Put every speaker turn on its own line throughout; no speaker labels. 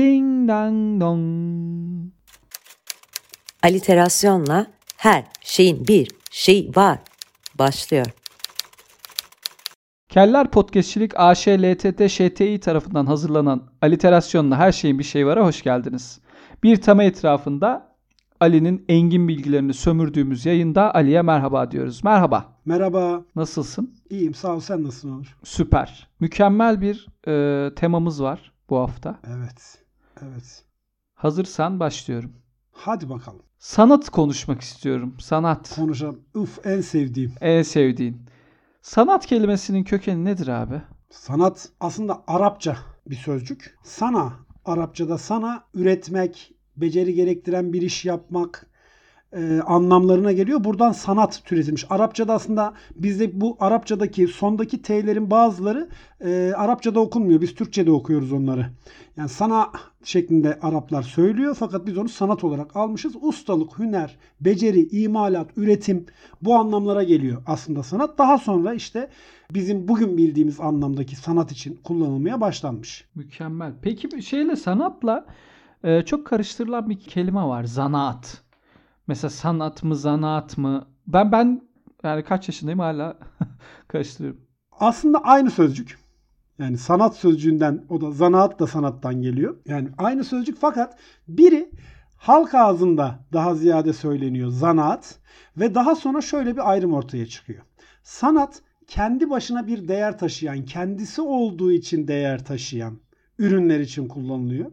Ding dang dong.
Aliterasyonla her şeyin bir şey var başlıyor.
Keller Podcastçilik AŞ LTT ŞTİ tarafından hazırlanan Aliterasyonla her şeyin bir şey var'a hoş geldiniz. Bir tema etrafında Ali'nin engin bilgilerini sömürdüğümüz yayında Ali'ye merhaba diyoruz. Merhaba.
Merhaba.
Nasılsın?
İyiyim sağ ol sen nasılsın Onur?
Süper. Mükemmel bir e, temamız var bu hafta.
Evet. Evet.
Hazırsan başlıyorum.
Hadi bakalım.
Sanat konuşmak istiyorum. Sanat.
Konuşalım. Uf en sevdiğim.
En sevdiğin. Sanat kelimesinin kökeni nedir abi?
Sanat aslında Arapça bir sözcük. Sana Arapçada sana üretmek, beceri gerektiren bir iş yapmak e, anlamlarına geliyor. Buradan sanat türetilmiş. Arapçada aslında bizde bu Arapçadaki sondaki T'lerin bazıları e, Arapçada okunmuyor. Biz Türkçe'de okuyoruz onları. Yani sana şeklinde Araplar söylüyor fakat biz onu sanat olarak almışız. Ustalık, hüner, beceri, imalat, üretim bu anlamlara geliyor aslında sanat. Daha sonra işte bizim bugün bildiğimiz anlamdaki sanat için kullanılmaya başlanmış.
Mükemmel. Peki şeyle sanatla e, çok karıştırılan bir kelime var. Zanaat. Mesela sanat mı, zanaat mı? Ben ben yani kaç yaşındayım hala karıştırıyorum.
Aslında aynı sözcük. Yani sanat sözcüğünden o da zanaat da sanattan geliyor. Yani aynı sözcük fakat biri halk ağzında daha ziyade söyleniyor zanaat ve daha sonra şöyle bir ayrım ortaya çıkıyor. Sanat kendi başına bir değer taşıyan, kendisi olduğu için değer taşıyan ürünler için kullanılıyor.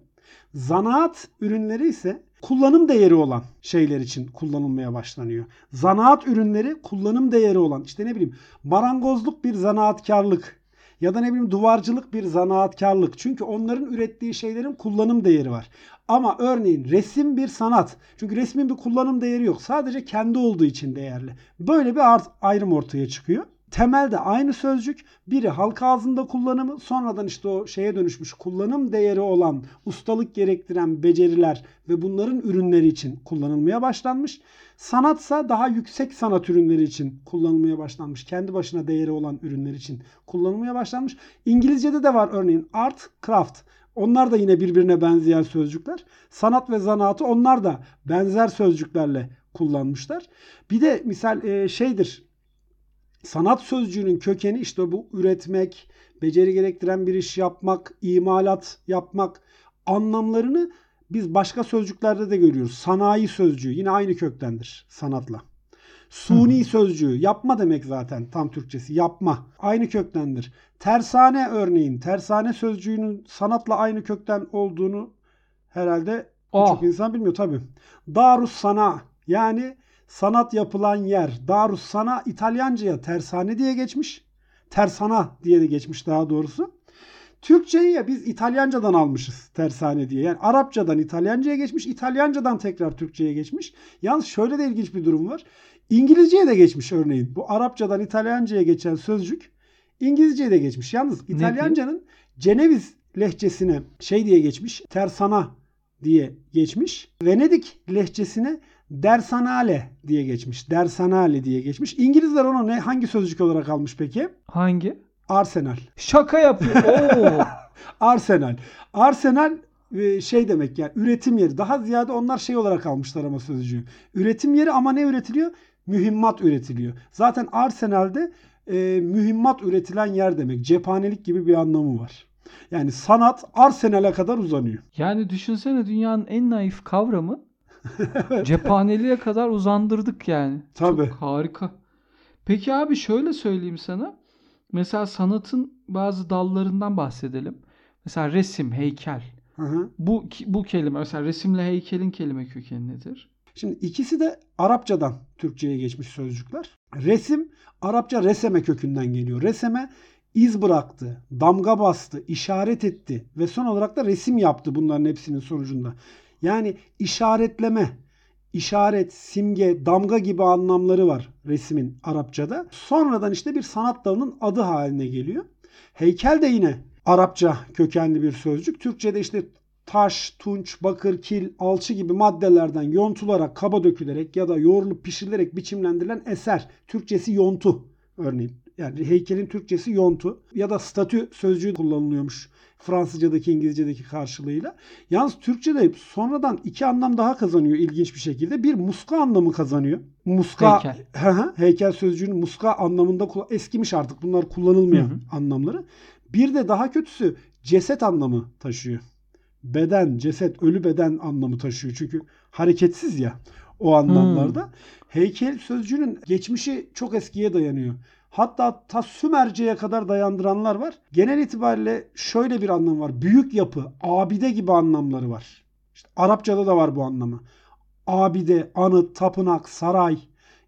Zanaat ürünleri ise kullanım değeri olan şeyler için kullanılmaya başlanıyor. Zanaat ürünleri kullanım değeri olan işte ne bileyim marangozluk bir zanaatkarlık ya da ne bileyim duvarcılık bir zanaatkarlık. Çünkü onların ürettiği şeylerin kullanım değeri var. Ama örneğin resim bir sanat. Çünkü resmin bir kullanım değeri yok. Sadece kendi olduğu için değerli. Böyle bir ayrım ortaya çıkıyor. Temelde aynı sözcük. Biri halk ağzında kullanımı sonradan işte o şeye dönüşmüş kullanım değeri olan ustalık gerektiren beceriler ve bunların ürünleri için kullanılmaya başlanmış. Sanatsa daha yüksek sanat ürünleri için kullanılmaya başlanmış. Kendi başına değeri olan ürünler için kullanılmaya başlanmış. İngilizce'de de var örneğin art, craft. Onlar da yine birbirine benzeyen sözcükler. Sanat ve zanaatı onlar da benzer sözcüklerle kullanmışlar. Bir de misal şeydir sanat sözcüğünün kökeni işte bu üretmek, beceri gerektiren bir iş yapmak, imalat yapmak anlamlarını biz başka sözcüklerde de görüyoruz. Sanayi sözcüğü yine aynı köktendir sanatla. Suni sözcüğü yapma demek zaten tam Türkçesi yapma. Aynı köktendir. Tersane örneğin tersane sözcüğünün sanatla aynı kökten olduğunu herhalde
Oh.
çok insan bilmiyor tabii. Darus sana yani sanat yapılan yer. Darus sana İtalyanca'ya tersane diye geçmiş. Tersana diye de geçmiş daha doğrusu. Türkçeyi ya biz İtalyancadan almışız tersane diye. Yani Arapçadan İtalyanca'ya geçmiş, İtalyancadan tekrar Türkçe'ye geçmiş. Yalnız şöyle de ilginç bir durum var. İngilizce'ye de geçmiş örneğin. Bu Arapçadan İtalyanca'ya geçen sözcük İngilizce'ye de geçmiş. Yalnız İtalyancanın Ceneviz lehçesine şey diye geçmiş. Tersana diye geçmiş. Venedik lehçesine dersanale diye geçmiş. Dersanale diye geçmiş. İngilizler onu ne hangi sözcük olarak almış peki?
Hangi?
Arsenal.
Şaka yapıyor. Oo.
Arsenal. Arsenal e, şey demek yani üretim yeri. Daha ziyade onlar şey olarak almışlar ama sözcüğü. Üretim yeri ama ne üretiliyor? Mühimmat üretiliyor. Zaten Arsenal'de e, mühimmat üretilen yer demek. Cephanelik gibi bir anlamı var. Yani sanat Arsenal'e kadar uzanıyor.
Yani düşünsene dünyanın en naif kavramı cephaneliğe kadar uzandırdık yani.
Tabii.
Çok harika. Peki abi şöyle söyleyeyim sana. Mesela sanatın bazı dallarından bahsedelim. Mesela resim, heykel.
Hı hı.
Bu bu kelime mesela resimle heykelin kelime kökeni nedir?
Şimdi ikisi de Arapçadan Türkçe'ye geçmiş sözcükler. Resim Arapça reseme kökünden geliyor. Reseme iz bıraktı, damga bastı, işaret etti ve son olarak da resim yaptı bunların hepsinin sonucunda. Yani işaretleme, işaret, simge, damga gibi anlamları var resmin Arapçada. Sonradan işte bir sanat dalının adı haline geliyor. Heykel de yine Arapça kökenli bir sözcük. Türkçe'de işte taş, tunç, bakır, kil, alçı gibi maddelerden yontularak, kaba dökülerek ya da yoğrulup pişirilerek biçimlendirilen eser. Türkçesi yontu örneğin. Yani heykelin Türkçesi yontu ya da statü sözcüğü kullanılıyormuş. Fransızcadaki İngilizcedeki karşılığıyla. Yalnız Türkçe'de sonradan iki anlam daha kazanıyor ilginç bir şekilde. Bir muska anlamı kazanıyor. Muska
Heykel.
Heykel sözcüğünün muska anlamında eskimiş artık bunlar kullanılmayan
Hı hı.
anlamları. Bir de daha kötüsü ceset anlamı taşıyor. Beden, ceset, ölü beden anlamı taşıyor. Çünkü hareketsiz ya o anlamlarda. Heykel sözcüğünün geçmişi çok eskiye dayanıyor. Hatta ta Sümerce'ye kadar dayandıranlar var. Genel itibariyle şöyle bir anlam var. Büyük yapı, abide gibi anlamları var. İşte Arapçada da var bu anlamı. Abide, anıt, tapınak, saray.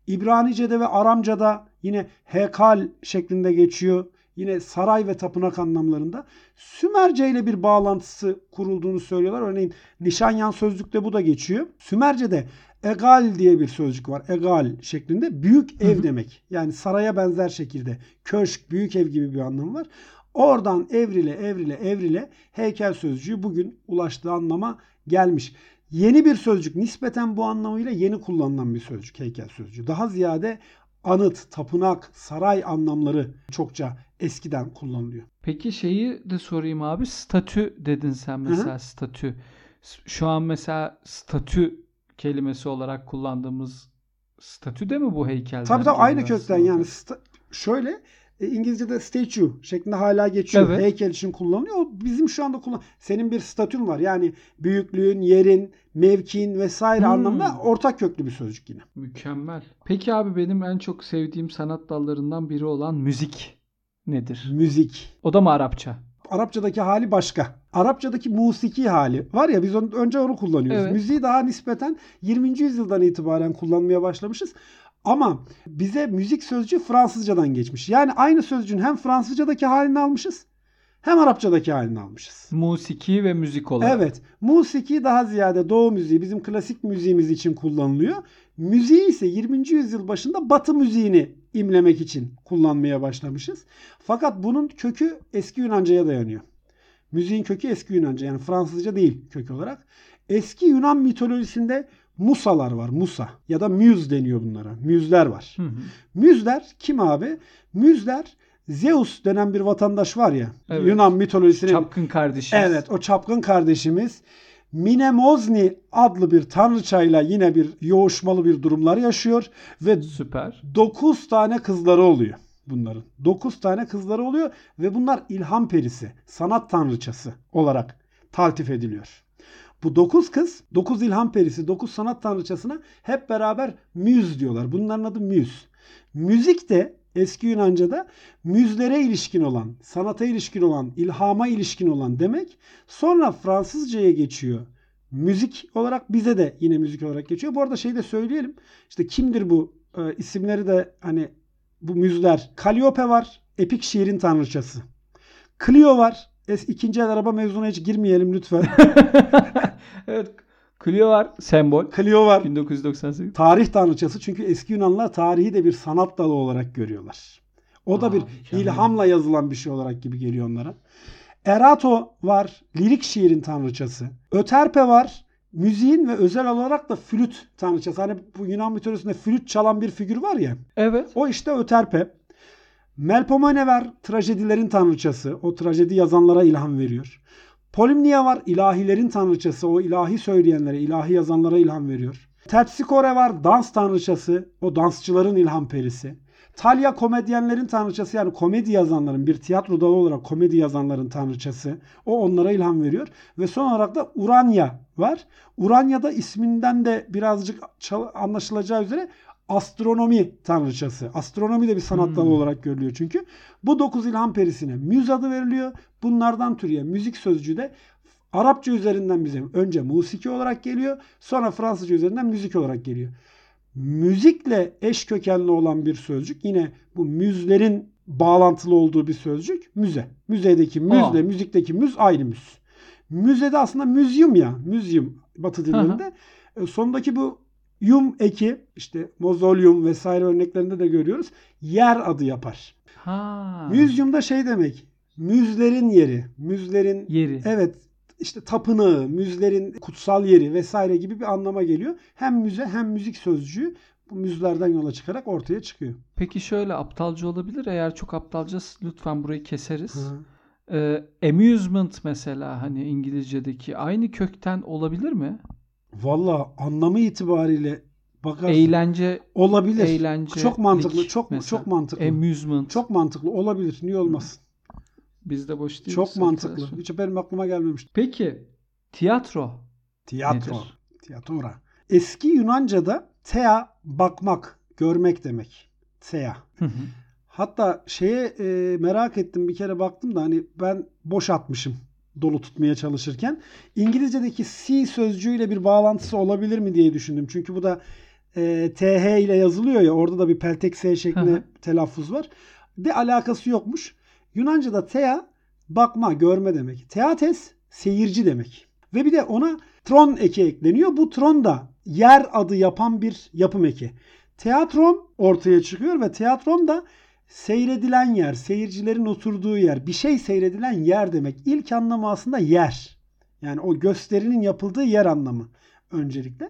İbranice'de ve Aramca'da yine hekal şeklinde geçiyor. Yine saray ve tapınak anlamlarında. Sümerce ile bir bağlantısı kurulduğunu söylüyorlar. Örneğin Nişanyan sözlükte bu da geçiyor. Sümerce'de egal diye bir sözcük var. Egal şeklinde büyük ev demek. Yani saraya benzer şekilde köşk, büyük ev gibi bir anlamı var. Oradan evrile evrile evrile heykel sözcüğü bugün ulaştığı anlama gelmiş. Yeni bir sözcük nispeten bu anlamıyla yeni kullanılan bir sözcük heykel sözcüğü. Daha ziyade anıt, tapınak, saray anlamları çokça eskiden kullanılıyor.
Peki şeyi de sorayım abi. Statü dedin sen mesela statü. S- Şu an mesela statü kelimesi olarak kullandığımız statü de mi bu heykelden?
Tabii tabii aynı kökten yani sta- şöyle e, İngilizce'de statue şeklinde hala geçiyor.
Evet.
Heykel için kullanılıyor. O bizim şu anda kullan. Senin bir statün var. Yani büyüklüğün, yerin, mevkiin vesaire
Hmm.
anlamda ortak köklü bir sözcük yine.
Mükemmel. Peki abi benim en çok sevdiğim sanat dallarından biri olan müzik nedir?
Müzik.
O da mı Arapça?
Arapçadaki hali başka. Arapçadaki musiki hali var ya biz onu, önce onu kullanıyoruz.
Evet.
Müziği daha nispeten 20. yüzyıldan itibaren kullanmaya başlamışız. Ama bize müzik sözcüğü Fransızcadan geçmiş. Yani aynı sözcüğün hem Fransızcadaki halini almışız hem Arapçadaki halini almışız.
Musiki ve müzik olarak.
Evet. Musiki daha ziyade doğu müziği bizim klasik müziğimiz için kullanılıyor. Müziği ise 20. yüzyıl başında batı müziğini imlemek için kullanmaya başlamışız. Fakat bunun kökü eski Yunanca'ya dayanıyor. Müziğin kökü eski Yunanca yani Fransızca değil kök olarak. Eski Yunan mitolojisinde Musalar var. Musa ya da Müz deniyor bunlara. Müzler var.
Hı hı.
Müzler kim abi? Müzler Zeus denen bir vatandaş var ya.
Evet.
Yunan mitolojisinin
Çapkın kardeşimiz.
Evet o çapkın kardeşimiz Minemozni adlı bir tanrıçayla yine bir yoğuşmalı bir durumlar yaşıyor ve
Süper.
9 tane kızları oluyor bunların. 9 tane kızları oluyor ve bunlar ilham perisi, sanat tanrıçası olarak taltif ediliyor. Bu 9 kız, 9 ilham perisi, 9 sanat tanrıçasına hep beraber müz diyorlar. Bunların adı müz. Müzik de eski Yunanca'da müzlere ilişkin olan, sanata ilişkin olan, ilhama ilişkin olan demek. Sonra Fransızcaya geçiyor. Müzik olarak bize de yine müzik olarak geçiyor. Bu arada şey de söyleyelim. İşte kimdir bu e, isimleri de hani bu müzler. Calliope var. Epik şiirin tanrıçası. Clio var. Es, ikinci el araba mevzuna hiç girmeyelim lütfen.
evet. Clio var. Sembol.
Clio var.
1998.
Tarih tanrıçası çünkü eski Yunanlılar tarihi de bir sanat dalı olarak görüyorlar. O da
Aa,
bir
mükemmel.
ilhamla yazılan bir şey olarak gibi geliyor onlara. Erato var. Lirik şiirin tanrıçası. Öterpe var. Müziğin ve özel olarak da flüt tanrıçası. Hani bu Yunan mitolojisinde flüt çalan bir figür var ya.
Evet.
O işte Öterpe. Melpomene var. Trajedilerin tanrıçası. O trajedi yazanlara ilham veriyor. Polimnia var. ilahilerin tanrıçası. O ilahi söyleyenlere, ilahi yazanlara ilham veriyor. Terpsikore var. Dans tanrıçası. O dansçıların ilham perisi. Talya komedyenlerin tanrıçası yani komedi yazanların bir tiyatro dalı olarak komedi yazanların tanrıçası. O onlara ilham veriyor. Ve son olarak da Uranya var. Uranya da isminden de birazcık anlaşılacağı üzere astronomi tanrıçası. Astronomi de bir sanat dalı
Hmm.
olarak görülüyor çünkü. Bu dokuz ilham perisine müz adı veriliyor. Bunlardan türeyen müzik sözcüğü de Arapça üzerinden bize önce musiki olarak geliyor. Sonra Fransızca üzerinden müzik olarak geliyor. Müzikle eş kökenli olan bir sözcük yine bu müzlerin bağlantılı olduğu bir sözcük müze. Müzedeki müzle
Aa.
müzikteki müz aynı müz. Müzede aslında müzyum ya. Müzyum batı dillerinde. E, Sondaki bu yum eki işte mozolyum vesaire örneklerinde de görüyoruz. Yer adı yapar.
Ha.
Müzyumda şey demek. Müzlerin yeri. Müzlerin
Yeri.
evet işte tapınağı, müzlerin kutsal yeri vesaire gibi bir anlama geliyor. Hem müze hem müzik sözcüğü bu müzlerden yola çıkarak ortaya çıkıyor.
Peki şöyle aptalca olabilir. Eğer çok aptalca lütfen burayı keseriz.
Hı.
Ee, amusement mesela hani İngilizce'deki aynı kökten olabilir mi?
Valla anlamı itibariyle bakarsın
Eğlence,
olabilir.
eğlence.
Çok mantıklı, çok çok mantıklı.
Amusement.
Çok mantıklı olabilir. Niye olmasın?
Bizde boş değil.
Çok mantıklı. Hiç benim aklıma gelmemişti.
Peki tiyatro.
Tiyatro.
Nedir?
Tiyatora. Eski Yunanca'da tea bakmak, görmek demek. Tea.
Hı hı.
Hatta şeye e, merak ettim bir kere baktım da hani ben boş atmışım dolu tutmaya çalışırken. İngilizce'deki see sözcüğüyle bir bağlantısı olabilir mi diye düşündüm. Çünkü bu da e, TH ile yazılıyor ya orada da bir peltek S şeklinde telaffuz var. De alakası yokmuş. Yunanca'da tea bakma, görme demek. Teates seyirci demek. Ve bir de ona tron eki ekleniyor. Bu tron da yer adı yapan bir yapım eki. Teatron ortaya çıkıyor ve teatron da seyredilen yer, seyircilerin oturduğu yer, bir şey seyredilen yer demek. İlk anlamı aslında yer. Yani o gösterinin yapıldığı yer anlamı öncelikle.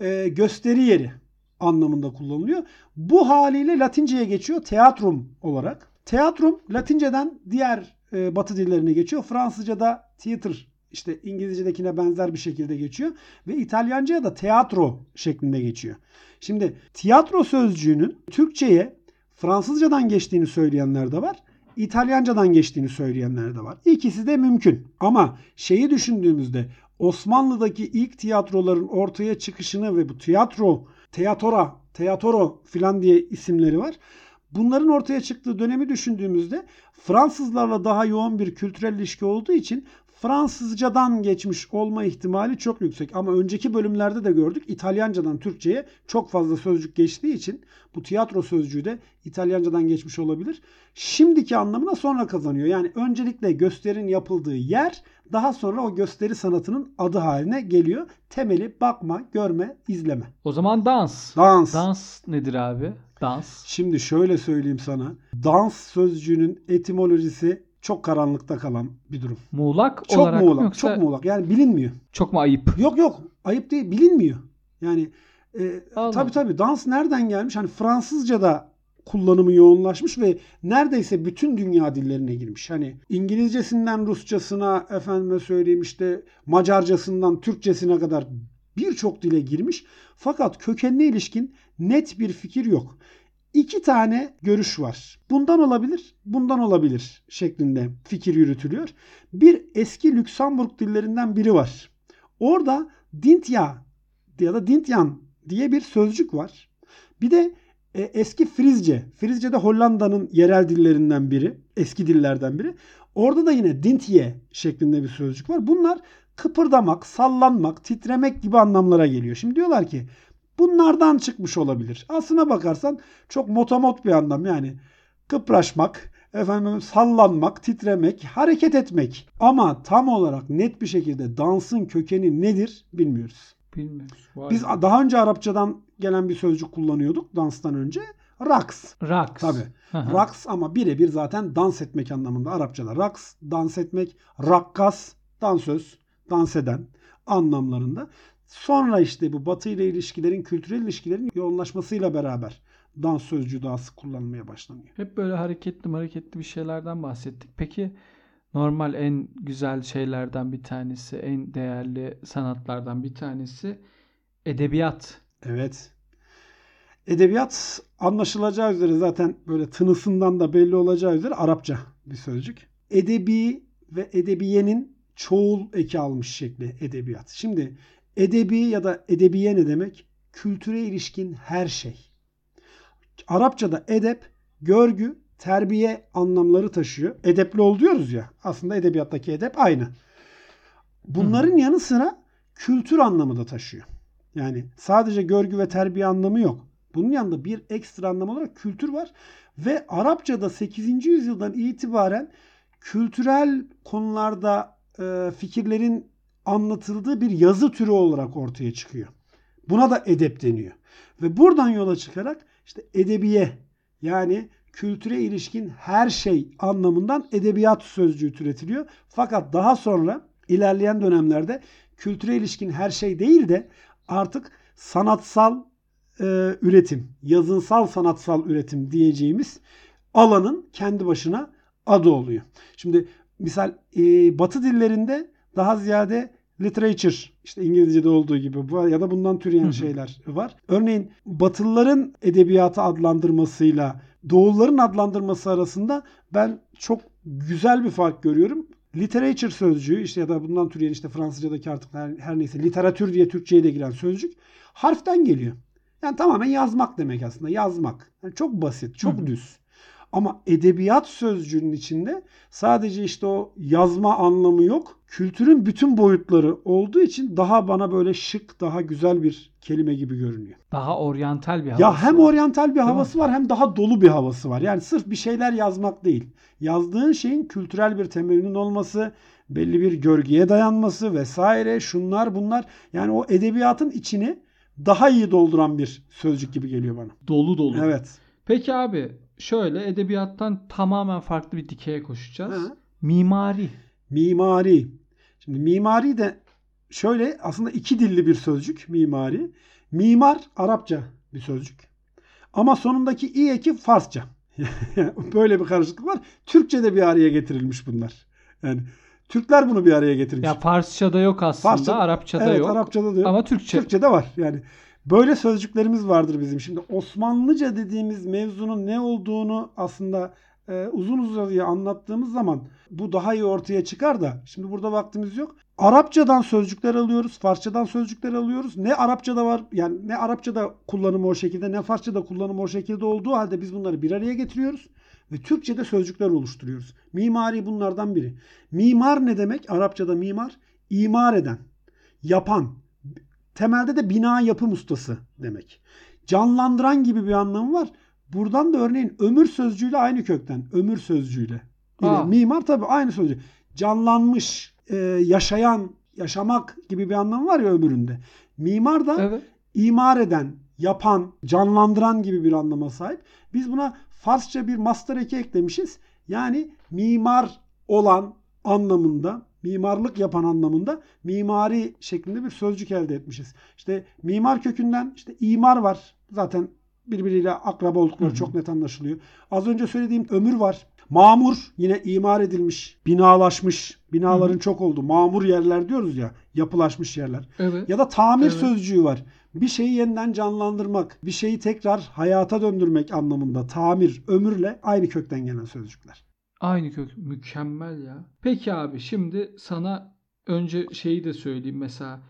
Ee, gösteri yeri anlamında kullanılıyor. Bu haliyle Latinceye geçiyor teatrum olarak. Teatrum Latinceden diğer e, Batı dillerine geçiyor. Fransızca'da theater işte İngilizce'dekine benzer bir şekilde geçiyor ve İtalyanca'ya da teatro şeklinde geçiyor. Şimdi tiyatro sözcüğünün Türkçe'ye Fransızcadan geçtiğini söyleyenler de var. İtalyancadan geçtiğini söyleyenler de var. İkisi de mümkün. Ama şeyi düşündüğümüzde Osmanlı'daki ilk tiyatroların ortaya çıkışını ve bu tiyatro, teatora, teatoro filan diye isimleri var. Bunların ortaya çıktığı dönemi düşündüğümüzde Fransızlarla daha yoğun bir kültürel ilişki olduğu için Fransızcadan geçmiş olma ihtimali çok yüksek. Ama önceki bölümlerde de gördük İtalyancadan Türkçe'ye çok fazla sözcük geçtiği için bu tiyatro sözcüğü de İtalyancadan geçmiş olabilir. Şimdiki anlamına sonra kazanıyor. Yani öncelikle gösterinin yapıldığı yer daha sonra o gösteri sanatının adı haline geliyor. Temeli bakma, görme, izleme.
O zaman dans.
Dans.
Dans nedir abi? Dans.
Şimdi şöyle söyleyeyim sana. Dans sözcüğünün etimolojisi çok karanlıkta kalan bir durum.
Muğlak
Çok
olarak mı
muğlak,
yoksa
çok muğlak. Yani bilinmiyor.
çok mu ayıp?
Yok yok, ayıp değil, bilinmiyor. Yani e,
Allah
tabii tabii dans nereden gelmiş? Hani Fransızca'da kullanımı yoğunlaşmış ve neredeyse bütün dünya dillerine girmiş. Hani İngilizcesinden Rusçasına, efendime söyleyeyim işte Macarcasından Türkçesine kadar birçok dile girmiş. Fakat kökenine ilişkin net bir fikir yok. İki tane görüş var. Bundan olabilir, bundan olabilir şeklinde fikir yürütülüyor. Bir eski Lüksemburg dillerinden biri var. Orada Dintya ya da Dintyan diye bir sözcük var. Bir de e, eski Frizce. Frizce de Hollanda'nın yerel dillerinden biri. Eski dillerden biri. Orada da yine Dintye şeklinde bir sözcük var. Bunlar kıpırdamak, sallanmak, titremek gibi anlamlara geliyor. Şimdi diyorlar ki bunlardan çıkmış olabilir. Aslına bakarsan çok motomot bir anlam yani. Kıpraşmak, efendim sallanmak, titremek, hareket etmek. Ama tam olarak net bir şekilde dansın kökeni nedir bilmiyoruz.
Bilmiyoruz. Vay
Biz daha önce Arapçadan gelen bir sözcük kullanıyorduk danstan önce. Raks.
Raks.
Tabii. Raks ama birebir zaten dans etmek anlamında Arapçada. Raks, dans etmek. Rakkas, dansöz, dans eden anlamlarında. Sonra işte bu Batı ile ilişkilerin, kültürel ilişkilerin yoğunlaşmasıyla beraber dans sözcüğü daha sık kullanılmaya başlanıyor.
Hep böyle hareketli hareketli bir şeylerden bahsettik. Peki normal en güzel şeylerden bir tanesi, en değerli sanatlardan bir tanesi edebiyat.
Evet. Edebiyat anlaşılacağı üzere zaten böyle tınısından da belli olacağı üzere Arapça bir sözcük. Edebi ve edebiyenin çoğul eki almış şekli edebiyat. Şimdi edebi ya da edebiye ne demek? Kültüre ilişkin her şey. Arapçada edep, görgü, terbiye anlamları taşıyor. Edepli ol diyoruz ya. Aslında edebiyattaki edep aynı. Bunların yanı sıra kültür anlamı da taşıyor. Yani sadece görgü ve terbiye anlamı yok. Bunun yanında bir ekstra anlam olarak kültür var. Ve Arapçada 8. yüzyıldan itibaren kültürel konularda e, fikirlerin anlatıldığı bir yazı türü olarak ortaya çıkıyor. Buna da edep deniyor. Ve buradan yola çıkarak işte edebiye yani kültüre ilişkin her şey anlamından edebiyat sözcüğü türetiliyor. Fakat daha sonra ilerleyen dönemlerde kültüre ilişkin her şey değil de artık sanatsal e, üretim, yazınsal sanatsal üretim diyeceğimiz alanın kendi başına adı oluyor. Şimdi misal e, Batı dillerinde daha ziyade literature işte İngilizce'de olduğu gibi ya da bundan türeyen şeyler var. Örneğin Batılıların edebiyatı adlandırmasıyla Doğulların adlandırması arasında ben çok güzel bir fark görüyorum. Literature sözcüğü işte ya da bundan türeyen işte Fransızcadaki artık her, her neyse literatür diye Türkçe'ye de giren sözcük harften geliyor. Yani tamamen yazmak demek aslında. Yazmak. Yani çok basit, çok
hı.
düz. Ama edebiyat sözcüğünün içinde sadece işte o yazma anlamı yok. Kültürün bütün boyutları olduğu için daha bana böyle şık, daha güzel bir kelime gibi görünüyor.
Daha oryantal bir havası
Ya hem
var.
oryantal bir havası var hem daha dolu bir havası var. Yani sırf bir şeyler yazmak değil. Yazdığın şeyin kültürel bir temelinin olması, belli bir görgüye dayanması vesaire şunlar bunlar. Yani o edebiyatın içini daha iyi dolduran bir sözcük gibi geliyor bana.
Dolu dolu.
Evet.
Peki abi şöyle edebiyattan tamamen farklı bir dikeye koşacağız.
Ha.
Mimari.
Mimari. Şimdi mimari de şöyle aslında iki dilli bir sözcük mimari. Mimar Arapça bir sözcük. Ama sonundaki i eki Farsça. Böyle bir karışıklık var. Türkçe'de bir araya getirilmiş bunlar. Yani Türkler bunu bir araya getirmiş.
Ya Farsça'da yok aslında,
Farsça-
Arapça'da
evet,
yok.
Arapçada da yok.
Ama Türkçe.
Türkçe'de var. Yani böyle sözcüklerimiz vardır bizim. Şimdi Osmanlıca dediğimiz mevzunun ne olduğunu aslında e, uzun uzadıya anlattığımız zaman bu daha iyi ortaya çıkar da şimdi burada vaktimiz yok. Arapçadan sözcükler alıyoruz, Farsçadan sözcükler alıyoruz. Ne Arapçada var yani ne Arapçada kullanımı o şekilde ne Farsçada kullanımı o şekilde olduğu halde biz bunları bir araya getiriyoruz ve Türkçe'de sözcükler oluşturuyoruz. Mimari bunlardan biri. Mimar ne demek? Arapçada mimar imar eden, yapan, temelde de bina yapım ustası demek. Canlandıran gibi bir anlamı var. Buradan da örneğin ömür sözcüğüyle aynı kökten. Ömür sözcüğüyle. Yine
Aa.
mimar tabii aynı sözcük. Canlanmış, e, yaşayan, yaşamak gibi bir anlamı var ya ömüründe. Mimar da
Evet.
imar eden, yapan, canlandıran gibi bir anlama sahip. Biz buna Farsça bir master eki eklemişiz. Yani mimar olan anlamında, mimarlık yapan anlamında mimari şeklinde bir sözcük elde etmişiz. İşte mimar kökünden işte imar var. Zaten birbiriyle akraba oldukları
Hı hı.
çok net anlaşılıyor. Az önce söylediğim ömür var. Mamur yine imar edilmiş, binalaşmış, binaların
Hı hı.
çok oldu. Mamur yerler diyoruz ya, yapılaşmış yerler.
Evet.
Ya da tamir
Evet.
sözcüğü var. Bir şeyi yeniden canlandırmak, bir şeyi tekrar hayata döndürmek anlamında tamir, ömürle aynı kökten gelen sözcükler.
Aynı kök. Mükemmel ya. Peki abi şimdi sana önce şeyi de söyleyeyim mesela.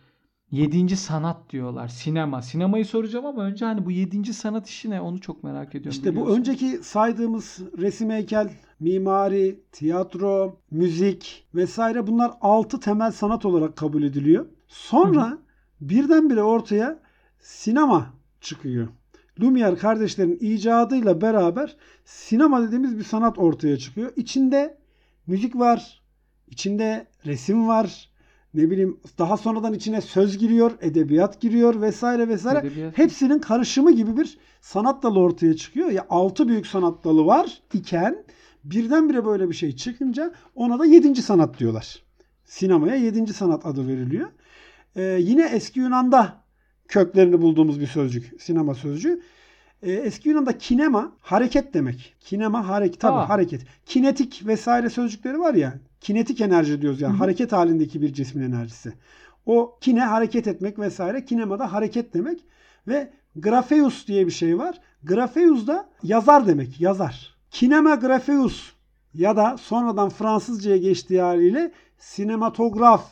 Yedinci sanat diyorlar. Sinema. Sinemayı soracağım ama önce hani bu yedinci sanat işi ne? Onu çok merak ediyorum.
İşte bu
biliyorsun.
önceki saydığımız resim heykel, mimari, tiyatro, müzik vesaire bunlar altı temel sanat olarak kabul ediliyor. Sonra birdenbire ortaya sinema çıkıyor. Lumière kardeşlerin icadıyla beraber sinema dediğimiz bir sanat ortaya çıkıyor. İçinde müzik var, içinde resim var, ne bileyim daha sonradan içine söz giriyor, edebiyat giriyor vesaire vesaire.
Edebiyat.
Hepsinin karışımı gibi bir sanat dalı ortaya çıkıyor. Ya altı büyük sanat dalı var iken birdenbire böyle bir şey çıkınca ona da yedinci sanat diyorlar. Sinemaya yedinci sanat adı veriliyor. Ee, yine eski Yunan'da köklerini bulduğumuz bir sözcük. Sinema sözcüğü. Ee, eski Yunan'da kinema hareket demek. Kinema hareket tabii
Aa.
hareket. Kinetik vesaire sözcükleri var ya. Kinetik enerji diyoruz yani
Hı hı.
hareket halindeki bir cismin enerjisi. O kine hareket etmek vesaire. Kinema da hareket demek. Ve grafeus diye bir şey var. Grafeus da yazar demek. Yazar. Kinema grafeus ya da sonradan Fransızcaya geçtiği haliyle sinematograf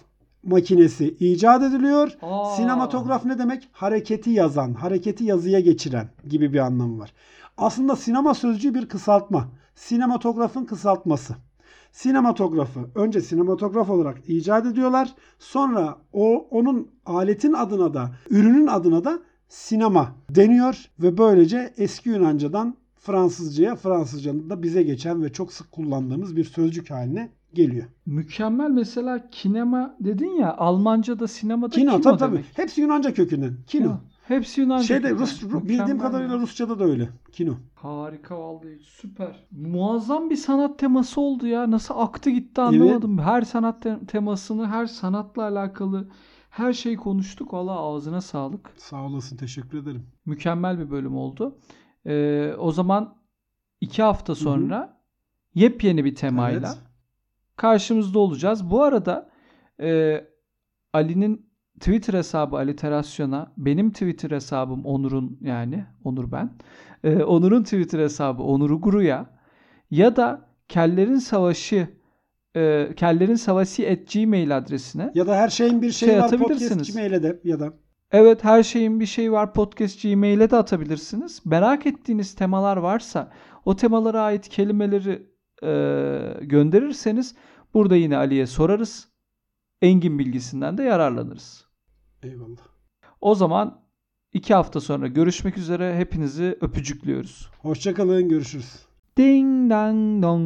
makinesi icat ediliyor.
Aa.
Sinematograf ne demek? Hareketi yazan, hareketi yazıya geçiren gibi bir anlamı var. Aslında sinema sözcüğü bir kısaltma. Sinematografın kısaltması. Sinematografı önce sinematograf olarak icat ediyorlar. Sonra o onun aletin adına da ürünün adına da sinema deniyor ve böylece eski Yunanca'dan Fransızcaya, Fransızcanın da bize geçen ve çok sık kullandığımız bir sözcük haline geliyor.
Mükemmel mesela kinema dedin ya Almanca'da sinemada
Kino,
kino,
tabii tabii.
demek.
Hepsi Yunanca kökünden. Kino.
Kino. Hepsi Yunanca.
Şeyde. Rus, Ru- bildiğim kadarıyla. Rusça'da da öyle. Kino.
Harika vallahi süper. Muazzam bir sanat teması oldu ya. Nasıl aktı gitti anlamadım. Her sanat te- temasını, her sanatla alakalı Her şeyi konuştuk. Valla ağzına sağlık.
Sağ olasın. Teşekkür ederim.
Mükemmel bir bölüm oldu. Ee, o zaman iki hafta sonra yepyeni bir temayla
Evet.
Karşımızda olacağız. Bu arada e, Ali'nin Twitter hesabı Aliterasyon'a, benim Twitter hesabım Onur'un yani Onur ben. e, Onur'un Twitter hesabı Onur Guru'ya ya da Kellerin Savaşı e, Kellerin Savaşı at gmail adresine
Ya da her şeyin bir şeyi
Şey
var podcast Gmail'e de ya da
Evet her şeyin bir şeyi var podcast gmail'e de atabilirsiniz. Merak ettiğiniz temalar varsa o temalara ait kelimeleri e, gönderirseniz burada yine Ali'ye sorarız. Engin bilgisinden de yararlanırız.
eyvallah.
O zaman iki hafta sonra görüşmek üzere. Hepinizi öpücüklüyoruz.
Hoşçakalın. Görüşürüz.
Ding dang dong.